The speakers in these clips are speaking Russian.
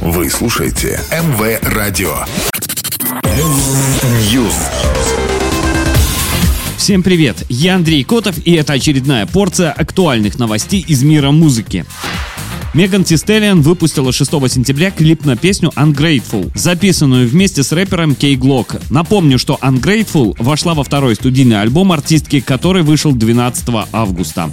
Вы слушаете МВ Радио. News. Всем привет, я Андрей Котов и это очередная порция актуальных новостей из мира музыки. Меган Тистеллиан выпустила 6 сентября клип на песню Ungrateful, записанную вместе с рэпером Кей Глок. Напомню, что Ungrateful вошла во второй студийный альбом артистки, который вышел 12 августа.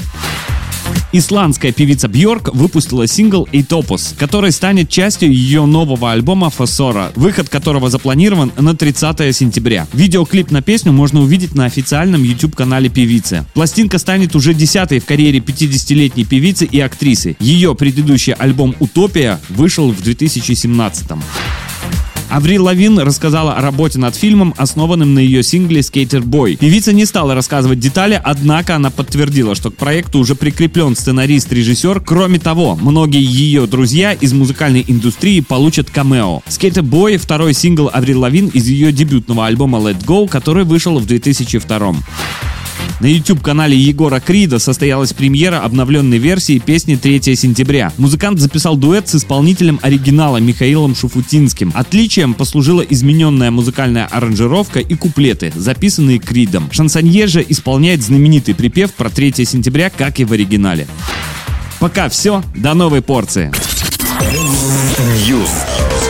Исландская певица Бьорк выпустила сингл «Itopus», который станет частью ее нового альбома «Фосора», выход которого запланирован на 30 сентября. Видеоклип на песню можно увидеть на официальном YouTube-канале певицы. Пластинка станет уже десятой в карьере 50-летней певицы и актрисы. Ее предыдущий альбом «Утопия» вышел в 2017 -м. Аврил Лавин рассказала о работе над фильмом, основанным на ее сингле «Skater Boy». Певица не стала рассказывать детали, однако она подтвердила, что к проекту уже прикреплен сценарист-режиссер. Кроме того, многие ее друзья из музыкальной индустрии получат камео. «Skater Boy» — второй сингл Аврил Лавин из ее дебютного альбома «Let Go», который вышел в 2002 на YouTube-канале Егора Крида состоялась премьера обновленной версии песни 3 сентября. Музыкант записал дуэт с исполнителем оригинала Михаилом Шуфутинским. Отличием послужила измененная музыкальная аранжировка и куплеты, записанные Кридом. Шансонье же исполняет знаменитый припев про 3 сентября, как и в оригинале. Пока все, до новой порции. News.